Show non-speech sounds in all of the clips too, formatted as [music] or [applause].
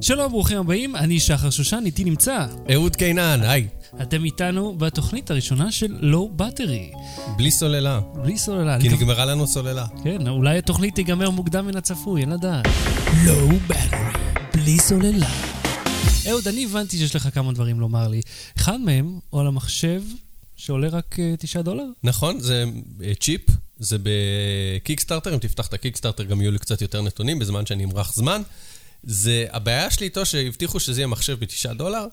שלום, ברוכים הבאים, אני שחר שושן, איתי נמצא. אהוד קינן, היי. אתם איתנו בתוכנית הראשונה של לואו בטרי. בלי סוללה. בלי סוללה. כי נגמרה לנו סוללה. כן, אולי התוכנית תיגמר מוקדם מן הצפוי, אין לדעת. לואו בטרי, בלי סוללה. אהוד, אני הבנתי שיש לך כמה דברים לומר לי. אחד מהם הוא על המחשב שעולה רק אה, 9 דולר? נכון, זה אה, צ'יפ, זה בקיקסטארטר, אם תפתח את הקיקסטארטר גם יהיו לי קצת יותר נתונים בזמן שאני אמרח זמן. זה, הבעיה שלי איתו שהבטיחו שזה יהיה מחשב בתשעה דולר,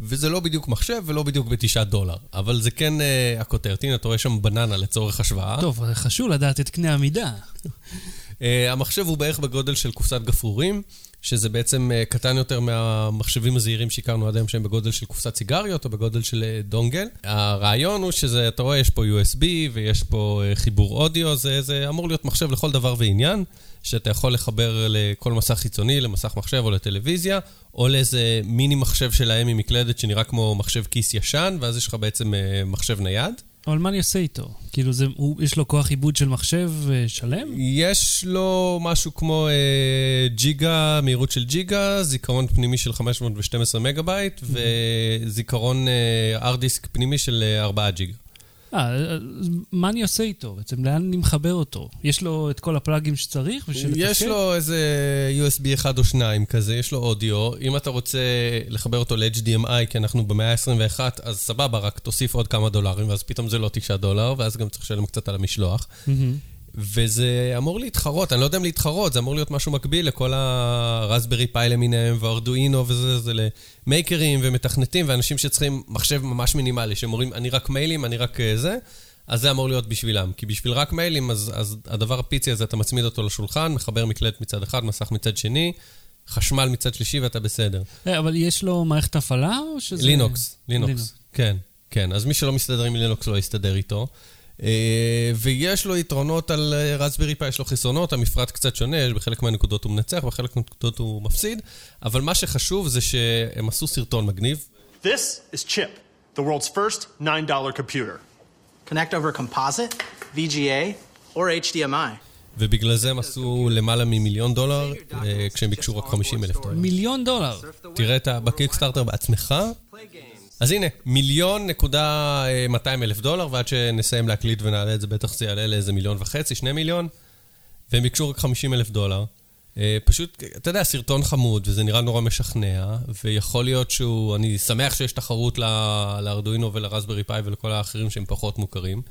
וזה לא בדיוק מחשב ולא בדיוק בתשעה דולר. אבל זה כן uh, הכותרת, הנה אתה רואה שם בננה לצורך השוואה. טוב, חשוב לדעת את קנה המידה. Uh, המחשב הוא בערך בגודל של קופסת גפרורים, שזה בעצם uh, קטן יותר מהמחשבים הזעירים שהכרנו עד היום שהם בגודל של קופסת סיגריות או בגודל של uh, דונגל. הרעיון הוא שזה, אתה רואה, יש פה USB ויש פה uh, חיבור אודיו, זה, זה אמור להיות מחשב לכל דבר ועניין, שאתה יכול לחבר לכל מסך חיצוני, למסך מחשב או לטלוויזיה, או לאיזה מיני מחשב שלהם עם מקלדת שנראה כמו מחשב כיס ישן, ואז יש לך בעצם מחשב נייד. אבל מה אני אעשה איתו? כאילו, זה, הוא, יש לו כוח עיבוד של מחשב אה, שלם? יש לו משהו כמו אה, ג'יגה, מהירות של ג'יגה, זיכרון פנימי של 512 מגה בייט, וזיכרון אה, hard disk פנימי של אה, 4 ג'יגה. אה, אז מה אני עושה איתו? בעצם לאן אני מחבר אותו? יש לו את כל הפלאגים שצריך בשביל לתפקד? יש לו איזה USB אחד או שניים כזה, יש לו אודיו. אם אתה רוצה לחבר אותו ל-HDMI, כי אנחנו במאה ה-21, אז סבבה, רק תוסיף עוד כמה דולרים, ואז פתאום זה לא 9 דולר, ואז גם צריך לשלם קצת על המשלוח. מהמם. וזה אמור להתחרות, אני לא יודע אם להתחרות, זה אמור להיות משהו מקביל לכל הרסברי פאי למיניהם וארדואינו וזה, זה למייקרים ומתכנתים ואנשים שצריכים מחשב ממש מינימלי, שהם אומרים, אני רק מיילים, אני רק אה, זה, אז זה אמור להיות בשבילם. כי בשביל רק מיילים, אז, אז הדבר הפיצי הזה, אתה מצמיד אותו לשולחן, מחבר מקלט מצד אחד, מסך מצד שני, חשמל מצד שלישי ואתה בסדר. אה, אבל יש לו מערכת הפעלה או שזה... לינוקס. לינוקס, כן, כן. אז מי שלא מסתדר עם לינוקס לא יסתדר איתו. אה, ויש לו יתרונות על רסברי פאי, יש לו חסרונות, המפרט קצת שונה, בחלק מהנקודות הוא מנצח, בחלק מהנקודות הוא מפסיד, אבל מה שחשוב זה שהם עשו סרטון מגניב. This is Chip, the world's first $9 computer. Connect over composite, VGA, or HDMI. ובגלל זה הם עשו למעלה ממיליון דולר, אה, כשהם ביקשו רק 50 אלף דולר. מיליון דולר. תראה את ה- בקיקסטארטר בעצמך. אז הנה, מיליון נקודה אה, 200 אלף דולר, ועד שנסיים להקליט ונעלה את זה, בטח זה יעלה לאיזה מיליון וחצי, שני מיליון, והם ביקשו רק 50 אלף דולר. אה, פשוט, אתה יודע, סרטון חמוד, וזה נראה נורא משכנע, ויכול להיות שהוא, אני שמח שיש תחרות לארדואינו ולרסברי פאי ולכל האחרים שהם פחות מוכרים,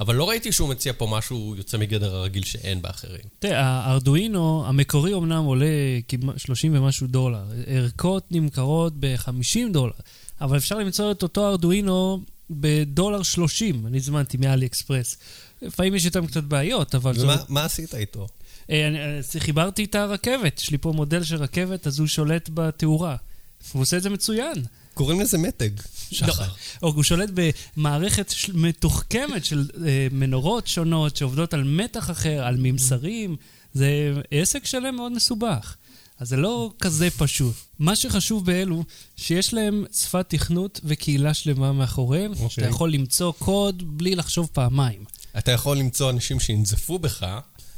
אבל לא ראיתי שהוא מציע פה משהו יוצא מגדר הרגיל שאין באחרים. תראה, הארדואינו המקורי אמנם עולה כמעט 30 ומשהו דולר. ערכות נמכרות ב-50 דולר, אבל אפשר למצוא את אותו ארדואינו בדולר 30, אני הזמנתי מאלי אקספרס. לפעמים יש איתם קצת בעיות, אבל... ומה מה עשית איתו? אה, אני, אה, חיברתי את הרכבת, יש לי פה מודל של רכבת, אז הוא שולט בתאורה. הוא עושה את זה מצוין. קוראים לזה מתג, שחר. או הוא שולט במערכת מתוחכמת של אה, מנורות שונות שעובדות על מתח אחר, על ממסרים. זה עסק שלם מאוד מסובך. אז זה לא כזה פשוט. מה שחשוב באלו, שיש להם שפת תכנות וקהילה שלמה מאחוריהם, אוקיי. שאתה יכול למצוא קוד בלי לחשוב פעמיים. אתה יכול למצוא אנשים שינזפו בך,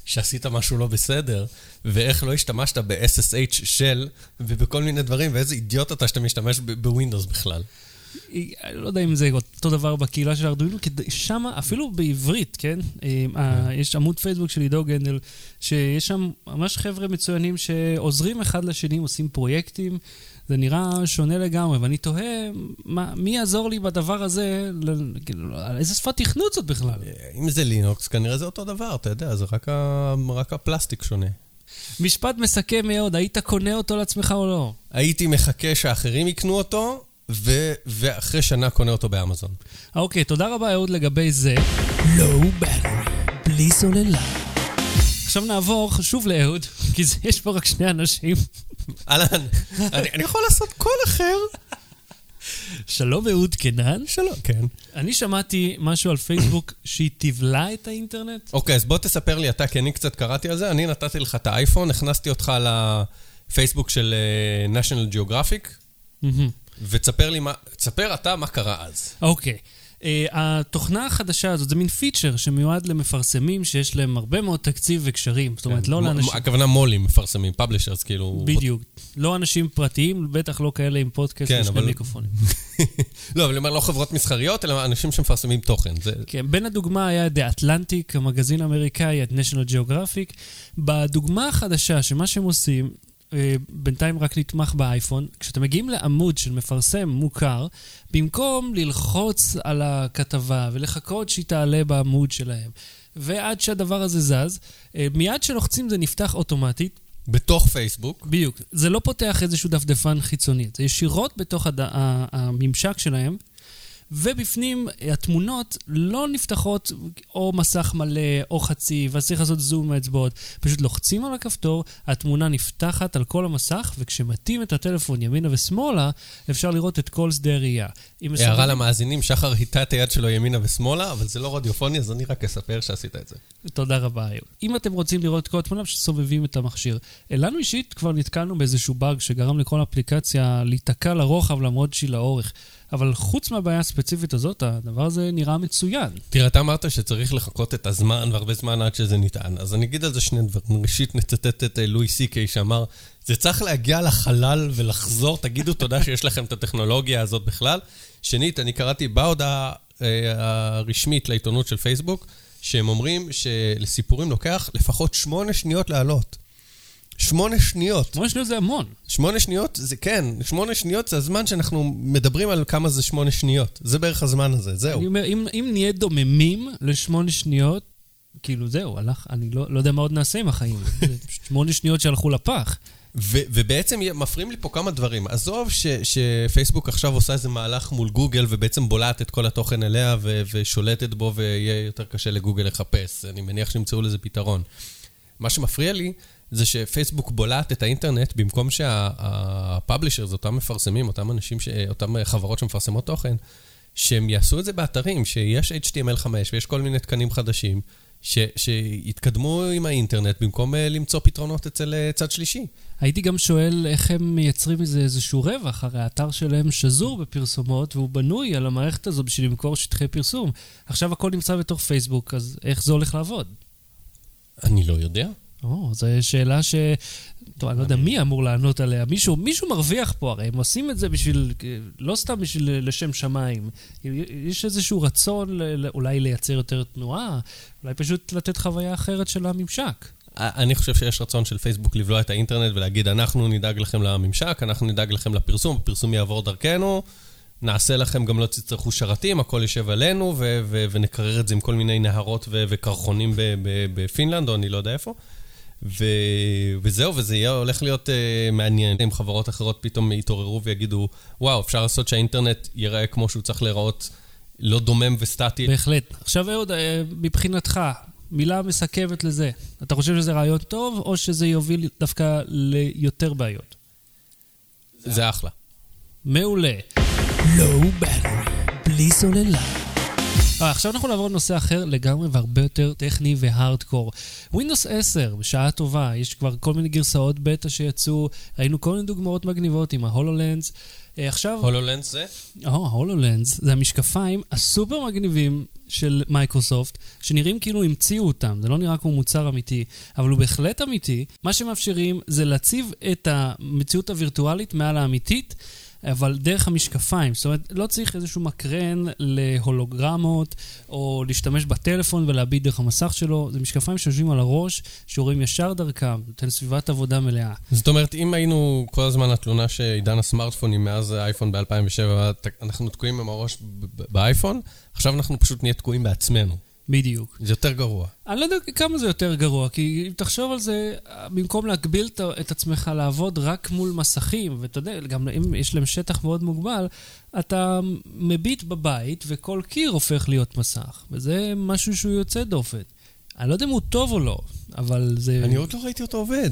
שעשית משהו לא בסדר, ואיך לא השתמשת ב-SSH של, ובכל מיני דברים, ואיזה אידיוט אתה שאתה משתמש בווינדוס בכלל. אני לא יודע אם זה אותו דבר בקהילה של ארדואינו, כי שם, אפילו בעברית, כן? אה, אה, יש עמוד פייסבוק של עידו גנדל, שיש שם ממש חבר'ה מצוינים שעוזרים אחד לשני, עושים פרויקטים. זה נראה שונה לגמרי, ואני תוהה, מה, מי יעזור לי בדבר הזה? ל- כאילו, על איזה שפת תכנות זאת בכלל? אם זה לינוקס, כנראה זה אותו דבר, אתה יודע, זה רק, ה... רק הפלסטיק שונה. משפט מסכם מאוד, היית קונה אותו לעצמך או לא? הייתי מחכה שאחרים יקנו אותו, ו... ואחרי שנה קונה אותו באמזון. אוקיי, תודה רבה אהוד לגבי זה. לואו בטרי, בלי סוללה. עכשיו נעבור שוב לאהוד, [laughs] כי יש פה רק שני אנשים. אהלן, אני, יכול לעשות קול אחר? שלום אהוד קנן. שלום, כן. אני שמעתי משהו על פייסבוק שהיא תבלע את האינטרנט. אוקיי, אז בוא תספר לי אתה, כי אני קצת קראתי על זה. אני נתתי לך את האייפון, הכנסתי אותך לפייסבוק של אה, national geographic. ותספר לי מה... תספר אתה מה קרה אז. אוקיי. התוכנה החדשה הזאת זה מין פיצ'ר שמיועד למפרסמים שיש להם הרבה מאוד תקציב וקשרים. זאת אומרת, כן, לא לאנשים... הכוונה מו"לים מפרסמים, publishers, כאילו... בדיוק. לא אנשים פרטיים, בטח לא כאלה עם פודקאסט כן, ושני מיקרופונים. [laughs] לא, אבל אני אומר לא חברות מסחריות, אלא אנשים שמפרסמים תוכן. כן, בין הדוגמה היה The Atlantic, המגזין האמריקאי, את national geographic. בדוגמה החדשה, שמה שהם עושים, אה, בינתיים רק נתמך באייפון, כשאתם מגיעים לעמוד של מפרסם מוכר, במקום ללחוץ על הכתבה ולחכות שהיא תעלה בעמוד שלהם, ועד שהדבר הזה זז, אה, מיד שלוחצים זה נפתח אוטומטית, בתוך פייסבוק. בדיוק. זה לא פותח איזשהו דפדפן חיצוני, זה ישירות בתוך הד... הממשק שלהם, ובפנים התמונות לא נפתחות או מסך מלא או חצי, ואז צריך לעשות זום עם האצבעות. פשוט לוחצים על הכפתור, התמונה נפתחת על כל המסך, וכשמטים את הטלפון ימינה ושמאלה, אפשר לראות את כל שדה הראייה. אם הערה מסובבים- למאזינים, שחר היטה את היד שלו ימינה ושמאלה, אבל זה לא רדיופוני, אז אני רק אספר שעשית את זה. תודה רבה. אם אתם רוצים לראות כל התמונה, פשוט סובבים את המכשיר. אה, לנו אישית כבר נתקלנו באיזשהו באג שגרם לכל האפליקציה להיתקע לרוחב למרות שהיא לאורך. אבל חוץ מהבעיה הספציפית הזאת, הדבר הזה נראה מצוין. תראה, אתה אמרת שצריך לחכות את הזמן והרבה זמן עד שזה ניתן, אז אני אגיד על זה שני דברים. ראשית, נצטט את אה, לואי סי קיי שאמר, זה צריך להגיע לחלל ולחזור, תגידו תודה שיש לכם את הטכנולוגיה הזאת בכלל. שנית, אני קראתי בהודעה אה, הרשמית לעיתונות של פייסבוק, שהם אומרים שלסיפורים לוקח לפחות שמונה שניות לעלות. שמונה שניות. שמונה שניות זה המון. שמונה שניות זה כן, שמונה שניות זה הזמן שאנחנו מדברים על כמה זה שמונה שניות. זה בערך הזמן הזה, זהו. אני אומר, אם, אם נהיה דוממים לשמונה שניות, כאילו זהו, הלך, אני לא, לא יודע מה עוד נעשה עם החיים. [laughs] שמונה שניות שהלכו לפח. ו- ובעצם מפריעים לי פה כמה דברים. עזוב ש- שפייסבוק עכשיו עושה איזה מהלך מול גוגל ובעצם בולעת את כל התוכן אליה ו- ושולטת בו ויהיה יותר קשה לגוגל לחפש. אני מניח שימצאו לזה פתרון. מה שמפריע לי זה שפייסבוק בולעת את האינטרנט במקום שהפאבלישרס, אותם מפרסמים, אותם אנשים, ש- אותם חברות שמפרסמות תוכן, שהם יעשו את זה באתרים, שיש HTML5 ויש כל מיני תקנים חדשים, ש- שיתקדמו עם האינטרנט במקום אה, למצוא פתרונות אצל אה, צד שלישי. הייתי גם שואל איך הם מייצרים מזה איזשהו רווח, הרי האתר שלהם שזור בפרסומות והוא בנוי על המערכת הזו בשביל למכור שטחי פרסום. עכשיו הכל נמצא בתוך פייסבוק, אז איך זה הולך לעבוד? אני לא יודע. או, זו שאלה ש... טוב, אני לא יודע מי אמור לענות עליה. מישהו, מישהו מרוויח פה, הרי הם עושים את זה בשביל... לא סתם בשביל לשם שמיים. יש איזשהו רצון אולי לייצר יותר תנועה, אולי פשוט לתת חוויה אחרת של הממשק. אני חושב שיש רצון של פייסבוק לבלוע את האינטרנט ולהגיד, אנחנו נדאג לכם לממשק, אנחנו נדאג לכם לפרסום, הפרסום יעבור דרכנו, נעשה לכם, גם לא תצטרכו שרתים, הכל יושב עלינו, ו- ו- ונקרר את זה עם כל מיני נהרות ו- וקרחונים בפינלנד, או אני לא יודע איפה. ו- וזהו, וזה יהיה הולך להיות uh, מעניין אם חברות אחרות פתאום יתעוררו ויגידו, וואו, אפשר לעשות שהאינטרנט ייראה כמו שהוא צריך להיראות, לא דומם וסטטי. בהחלט. עכשיו אהוד, אה, מבחינתך, מילה מסכמת לזה. אתה חושב שזה רעיון טוב, או שזה יוביל דווקא ליותר בעיות? זה אחלה. מעולה. לואו battery, בלי סוללה. אה, עכשיו אנחנו נעבור לנושא אחר לגמרי והרבה יותר טכני והארדקור. Windows 10, בשעה טובה, יש כבר כל מיני גרסאות בטא שיצאו, ראינו כל מיני דוגמאות מגניבות עם ה HoloLens. אה, עכשיו... HoloLens זה? או, HoloLens, זה המשקפיים הסופר מגניבים של מייקרוסופט, שנראים כאילו המציאו אותם, זה לא נראה כמו מוצר אמיתי, אבל הוא בהחלט אמיתי. מה שמאפשרים זה להציב את המציאות הווירטואלית מעל האמיתית. אבל דרך המשקפיים, זאת אומרת, לא צריך איזשהו מקרן להולוגרמות, או להשתמש בטלפון ולהביט דרך המסך שלו, זה משקפיים שיושבים על הראש, שרואים ישר דרכם, נותן סביבת עבודה מלאה. זאת אומרת, אם היינו כל הזמן התלונה שעידן הסמארטפונים מאז האייפון ב-2007, אנחנו תקועים עם הראש באייפון, עכשיו אנחנו פשוט נהיה תקועים בעצמנו. בדיוק. זה יותר גרוע. אני לא יודע כמה זה יותר גרוע, כי אם תחשוב על זה, במקום להגביל את- עצמך לעבוד רק מול מסכים, ואתה יודע, גם אם יש להם שטח מאוד מוגבל, אתה מביט בבית וכל קיר הופך להיות מסך, וזה משהו שהוא יוצא דופן. אני לא יודע אם הוא טוב או לא, אבל זה... אני עוד לא ראיתי אותו עובד.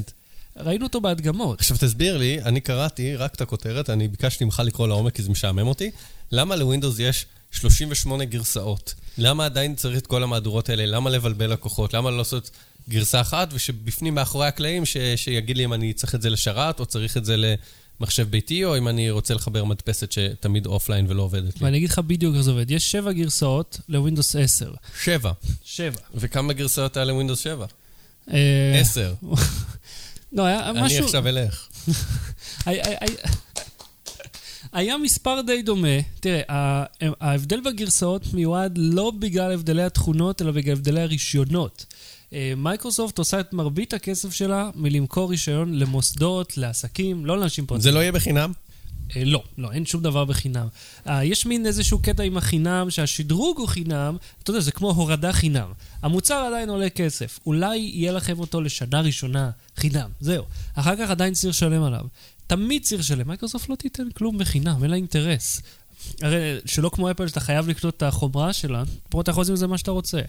ראינו אותו בהדגמות. עכשיו תסביר לי, אני קראתי רק את הכותרת, אני ביקשתי ממך לקרוא לעומק כי זה משעמם אותי. למה לווינדוס יש 38 גרסאות? למה עדיין צריך את כל המהדורות האלה? למה לבלבל לקוחות? למה לא לעשות גרסה אחת ושבפנים מאחורי הקלעים ש... שיגיד לי אם אני צריך את זה לשרת או צריך את זה מחשב ביתי, או אם אני רוצה לחבר מדפסת שתמיד offline ולא עובדת לי? ואני אגיד לך בדיוק איך זה עובד. יש שבע גרסאות לווינדוס 10. שבע. שבע. וכמה גרסאות היה לווינדוס 7? אה, עשר. [laughs] לא, היה אני משהו... עכשיו אלך. [laughs] היה- מספר די דומה. תראה, ההבדל בגרסאות מיועד לא בגלל הבדלי התכונות, אלא בגלל הבדלי הרישיונות. אה, מייקרוסופט עושה את מרבית הכסף שלה מלמכור רישיון למוסדות, לעסקים, לא לאנשים פרטיים. זה לא יהיה בחינם? אה, לא, לא, אין שום דבר בחינם. אה, יש מין איזשהו קטע עם החינם, שהשדרוג הוא חינם, אתה יודע, זה כמו הורדה חינם. המוצר עדיין עולה כסף. אולי יהיה לכם אותו לשנה ראשונה חינם, זהו. אחר כך עדיין צריך לשלם עליו. תמיד צריך לשלם. מייקרוסופט לא תיתן כלום בחינם, אין לה אינטרס. הרי שלא כמו אפל שאתה חייב לקנות את החומרה שלה, פה אתה יכול לעשות עם זה מה שאתה רוצה.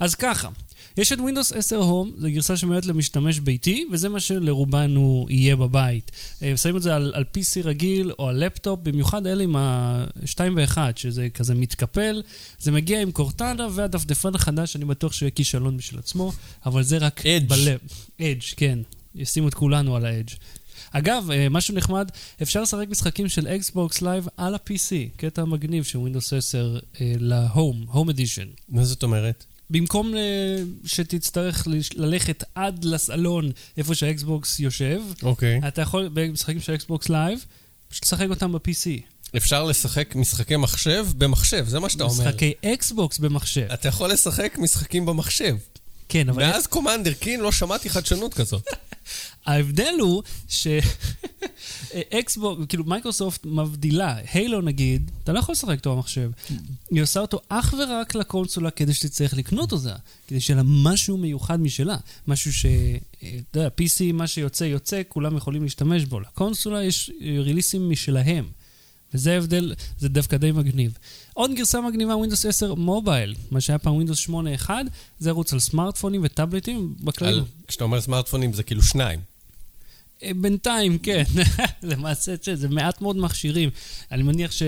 אז ככה, יש את Windows 10 Home, זו גרסה שמיועדת למשתמש ביתי, וזה מה שלרובנו יהיה בבית. אה, שמים את זה על, על PC רגיל או על לפטופ, במיוחד אלה עם ה-2 ו-1, שזה כזה מתקפל. זה מגיע עם קורטנה והדפדפן החדש, אני בטוח שהוא יהיה כישלון בשביל עצמו, אבל זה רק Edge. בלב. Edge, כן. ישימו את כולנו על ה Edge. אגב, אה, משהו נחמד, אפשר לשחק משחקים של Xbox Live על ה-PC, קטע מגניב של Windows 10 אה, ל-Home, Home Edition. מה זאת אומרת? במקום אה, שתצטרך ללכת עד לסלון איפה שה Xbox יושב, אוקיי. אתה יכול במשחקים של Xbox Live, פשוט לשחק אותם ב-PC. אפשר לשחק משחקי מחשב במחשב, זה מה שאתה אומר. משחקי Xbox במחשב. אתה יכול לשחק משחקים במחשב. כן, אבל מאז Commander Keen לא שמעתי חדשנות כזאת. [laughs] ההבדל הוא ש Xbox, [laughs] כאילו מייקרוסופט מבדילה, Halo נגיד, אתה לא יכול לשחק אותו במחשב. היא עושה אותו אך ורק לקונסולה כדי שתצטרך לקנות אותה, כדי שיהיה לה משהו מיוחד משלה. משהו ש... אה, אתה יודע, PC, מה שיוצא יוצא, כולם יכולים להשתמש בו. לקונסולה יש אה, ריליסים משלהם. וזה ההבדל, זה דווקא די מגניב. עוד גרסה מגניבה, Windows 10 מובייל, מה שהיה פעם Windows 8.1, זה ירוץ על סמארטפונים וטאבלטים בכלל. כשאתה אומר סמארטפונים זה כאילו שניים. אה, בינתיים, כן. [laughs] למעשה, זה מעט מאוד מכשירים. אני מניח ש...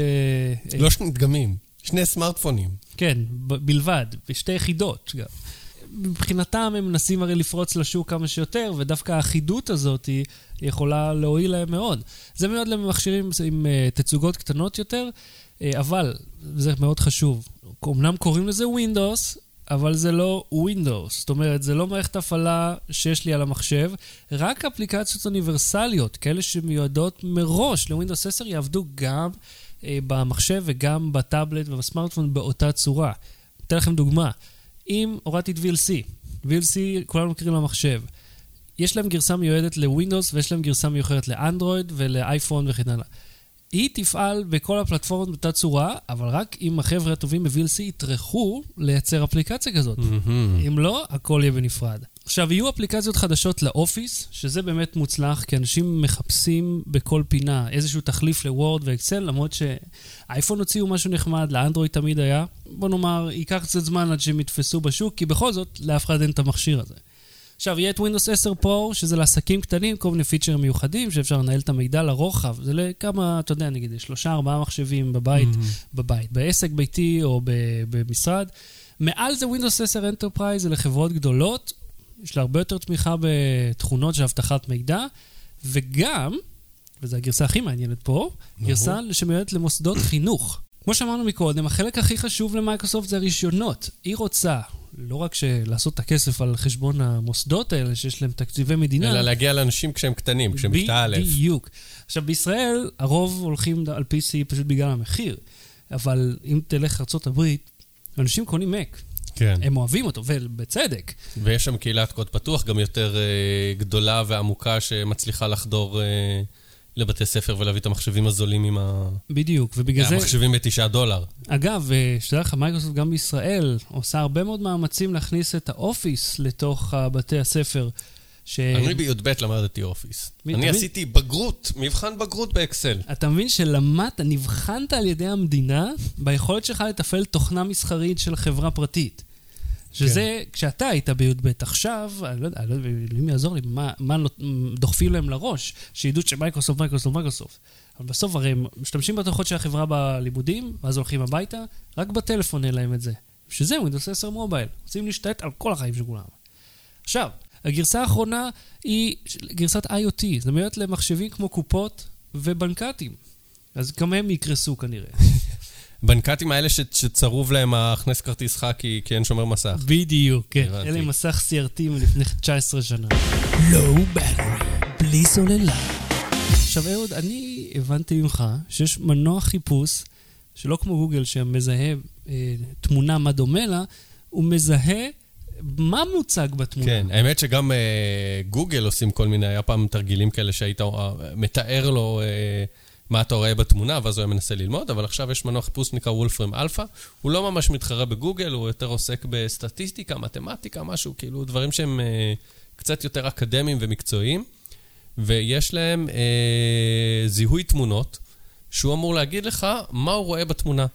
לא שני דגמים, שני סמארטפונים. כן, ב- בלבד, בשתי יחידות גם. מבחינתם הם מנסים הרי לפרוץ לשוק כמה שיותר, ודווקא האחידות הזאת היא יכולה להועיל להם מאוד. זה מיועד למכשירים עם אה, תצוגות קטנות יותר, אה, אבל, זה מאוד חשוב, אמנם קוראים לזה Windows, אבל זה לא Windows. זאת אומרת, זה לא מערכת הפעלה שיש לי על המחשב, רק אפליקציות אוניברסליות, כאלה שמיועדות מראש ל-Windows 10, יעבדו גם אה, במחשב וגם בטאבלט ובסמארטפון באותה צורה. אתן לכם דוגמה. אם הורדתי את VLC, VLC כולנו מכירים למחשב, יש להם גרסה מיועדת לווינדוס ויש להם גרסה מיוחדת לאנדרואיד ולאייפון וכן הלאה. היא תפעל בכל הפלטפורמות באותה צורה, אבל רק אם החבר'ה הטובים ב-VLC יטרחו לייצר אפליקציה כזאת. אם לא, הכל יהיה בנפרד. עכשיו, יהיו אפליקציות חדשות לאופיס, שזה באמת מוצלח, כי אנשים מחפשים בכל פינה איזשהו תחליף לוורד ואקסל, למרות שאייפון הוציאו משהו נחמד, לאנדרואיד תמיד היה. בוא נאמר, ייקח קצת זמן עד שהם יתפסו בשוק, כי בכל זאת, לאף אחד אין את המכשיר הזה. עכשיו, יהיה את Windows 10 Pro, שזה לעסקים קטנים, כל מיני פיצ'רים מיוחדים, שאפשר לנהל את המידע לרוחב. זה לכמה, אתה יודע, נגיד, שלושה, ארבעה מחשבים בבית, בבית, בעסק ביתי או במשרד. מעל זה Windows 10 Enterprise, זה לחברות גדולות, יש לה הרבה יותר תמיכה בתכונות של אבטחת מידע, וגם, וזו הגרסה הכי מעניינת פה, גרסה שמיועדת למוסדות חינוך. כמו שאמרנו מקודם, החלק הכי חשוב למייקרוסופט זה הרישיונות. היא רוצה לא רק לעשות את הכסף על חשבון המוסדות האלה, שיש להם תקציבי מדינה, אלא להגיע לאנשים כשהם קטנים, כשהם בכיתה א'. בדיוק. עכשיו, בישראל הרוב הולכים על PC פשוט בגלל המחיר, אבל אם תלך לארה"ב, אנשים קונים Mac. כן. הם אוהבים אותו, ובצדק. ויש שם קהילת קוד פתוח גם יותר אה, גדולה ועמוקה שמצליחה לחדור אה, לבתי ספר ולהביא את המחשבים הזולים עם ה... בדיוק, ובגלל זה... המחשבים בתשעה דולר. אגב, אה, שתדע לך, מייקרוסופט גם בישראל עושה הרבה מאוד מאמצים להכניס את ה Office לתוך אה, בתי הספר. ש... אני בי"ב למדתי Office. מי- אני תמיד- עשיתי בגרות, מבחן בגרות ב Excel. אתה מבין שלמדת, נבחנת על ידי המדינה ביכולת שלך לתפעל תוכנה מסחרית של חברה פרטית. שזה, כן. כשאתה היית בי"ב, עכשיו, אני לא יודע, לא מי יעזור לי, מה, מה נות- דוחפים להם לראש, שידעו שמייקרוסופט, מייקרוסופט, מייקרוסופט. אבל בסוף הרי הם משתמשים בתוכות של החברה בלימודים, ואז הולכים הביתה, רק בטלפון אין להם את זה. בשביל זה Windows 10 מובייל. רוצים להשתלט על כל החיים של כולם. עכשיו, הגרסה האחרונה היא גרסת IoT. זה מיועד למחשבים כמו קופות ובנקטים. אז גם הם יקרסו כנראה. בנקטים האלה ש- שצרוב להם הכנס כרטיס חקי כי אין שומר מסך. בדיוק, כן. הבנתי. אלה עם מסך CRT מלפני 19 שנה. low battery, בלי סוללה. עכשיו אהוד, אני הבנתי ממך שיש מנוע חיפוש, שלא כמו גוגל שמזהה אה, תמונה מה דומה לה, הוא מזהה מה מוצג בתמונה. כן, האמת שגם אה, גוגל עושים כל מיני, היה פעם תרגילים כאלה שהיית אה, מתאר לו אה, מה אתה רואה בתמונה, ואז הוא היה מנסה ללמוד, אבל עכשיו יש מנוע חיפוש שנקרא Wolfram Alpha. הוא לא ממש מתחרה בגוגל, הוא יותר עוסק בסטטיסטיקה, מתמטיקה, משהו, כאילו דברים שהם אה, קצת יותר אקדמיים ומקצועיים, ויש להם אה, זיהוי תמונות, שהוא אמור להגיד לך מה הוא רואה בתמונה.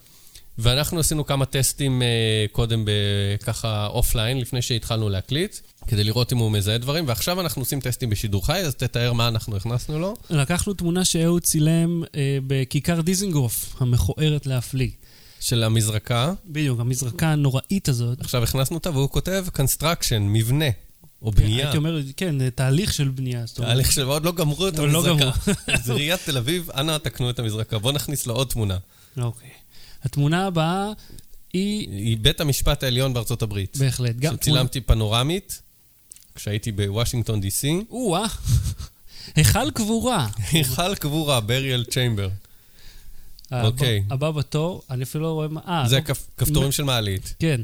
ואנחנו עשינו כמה טסטים אה, קודם ככה offline, לפני שהתחלנו להקליט, כדי לראות אם הוא מזהה דברים, ועכשיו אנחנו עושים טסטים בשידור חי, אז תתאר מה אנחנו הכנסנו לו. לקחנו תמונה שאהוד צילם אה, בכיכר דיזנגוף, המכוערת להפליא. של המזרקה. בדיוק, המזרקה הנוראית הזאת. עכשיו הכנסנו אותה, והוא כותב construction, מבנה, או בנייה. הייתי אומר, כן, תהליך של בנייה. תהליך של עוד לא גמרו את לא המזרקה. אז [laughs] עיריית תל אביב, אנא תקנו את המזרקה. בואו נכניס לו עוד תמונה. אוקיי. התמונה הבאה היא היא בית המשפט העליון בארצות הברית. בהחלט גם שצילמתי פנורמית, כשהייתי בוושינגטון די.סי. או-אה, היכל קבורה. היכל קבורה, בריאל צ'יימבר. אוקיי. הבא- בתור, אני אפילו לא רואה מה... אה, זה אוקיי. כפ- כפתורים של מעלית. כן,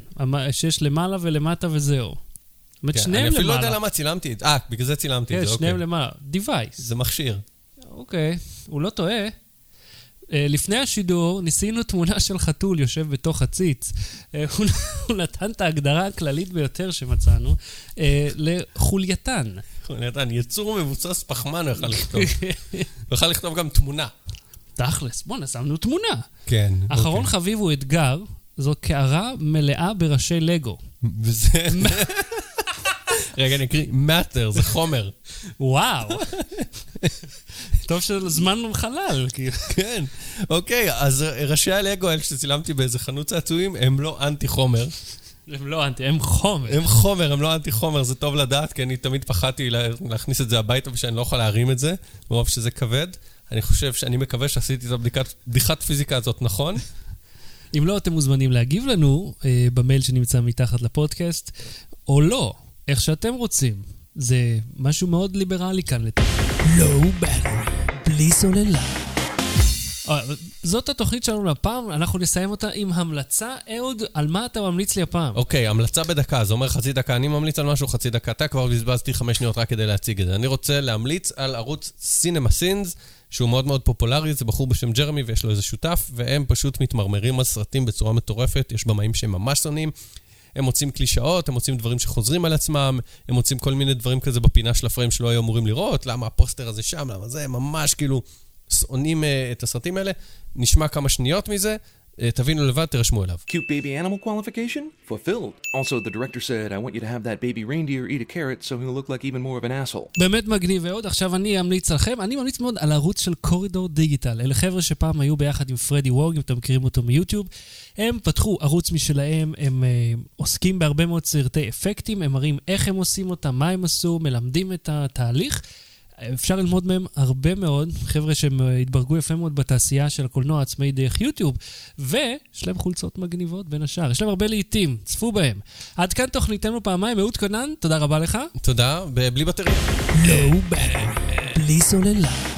שיש למעלה ולמטה וזהו. זאת אומרת, כן, שניהם אני אפילו לא למעלה. יודע למה צילמתי את זה. אה, בגלל זה צילמתי את כן, זה, שניהם אוקיי. למעלה. device. זה מכשיר. אוקיי, הוא לא טועה. אה, לפני השידור ניסינו תמונה של חתול יושב בתוך הציץ. אה, [laughs] הוא הוא נתן את ההגדרה הכללית ביותר שמצאנו אה, לחולייתן. נתן, יצור מבוסס פחמן הוא יכל לכתוב. [laughs] הוא יכל לכתוב גם תמונה. תכלס, בואנה, שמנו תמונה. כן. אחרון חביב הוא אתגר, זו קערה מלאה בראשי לגו. וזה... רגע, אני אקריא. matter, זה חומר. וואו. [laughs] טוב שהזמנו חלל, כאילו. כן. אוקיי, אז ראשי הלגו האלה שצילמתי באיזה חנות צעצועים, הם לא אנטי חומר. הם לא אנטי, הם חומר. הם חומר, הם לא אנטי חומר, זה טוב לדעת, כי אני תמיד פחדתי לה- להכניס את זה הביתה ושאני לא יכול להרים את זה, מרוב שזה כבד. אני חושב, שאני מקווה שעשיתי את הבדיקת- בדיחת פיזיקה הזאת נכון. אם לא, אתם מוזמנים להגיב לנו אה, במייל שנמצא מתחת לפודקאסט, או לא, איך שאתם רוצים. זה משהו מאוד ליברלי כאן. סוללה. אה, זאת התוכנית שלנו לפעם, אנחנו נסיים אותה עם המלצה. אהוד, על מה אתה ממליץ לי הפעם? אוקיי, המלצה בדקה, זה אומר חצי דקה, אני ממליץ על משהו חצי דקה. אתה כבר בזבזתי חמש שניות רק כדי להציג את זה. אני רוצה להמליץ על ערוץ סינמה סינס, שהוא מאוד מאוד פופולרי, זה בחור בשם ג'רמי ויש לו איזה שותף, והם פשוט מתמרמרים על סרטים בצורה מטורפת, יש במאים שהם ממש שונאים. הם מוצאים קלישאות, הם מוצאים דברים שחוזרים על עצמם, הם מוצאים כל מיני דברים כזה בפינה של הפריים שלא היו אמורים לראות, למה הפוסטר הזה שם, למה זה, ממש כאילו שונאים אה, את הסרטים האלה. נשמע כמה שניות מזה, תבינו לבד, תירשמו אליו. Cute baby animal qualification? Fulfilled. Also, the director said, I want you to have that baby reindeer eat a carrot so he'll look like even more of an asshole. באמת מגניב מאוד. עכשיו אני אמליץ עליכם, אני ממליץ מאוד על ערוץ של קורידור דיגיטל. אלה חבר'ה שפעם היו ביחד עם פרדי ווג, אם אתם מכירים אותו מיוטיוב. הם פתחו ערוץ משלהם, הם uh, עוסקים בהרבה מאוד סרטי אפקטים, הם מראים איך הם עושים אותם, מה הם עשו, מלמדים את התהליך. אפשר ללמוד מהם הרבה מאוד, חבר'ה שהם אה, התברגו יפה מאוד בתעשייה של הקולנוע העצמאי דרך יוטיוב, ויש להם חולצות מגניבות בין השאר. יש להם הרבה לעיתים, צפו בהם. עד כאן תוכניתנו פעמיים, אהוד קנן, תודה רבה לך. תודה, בלי בטריה. בטרי, בלי סוללה.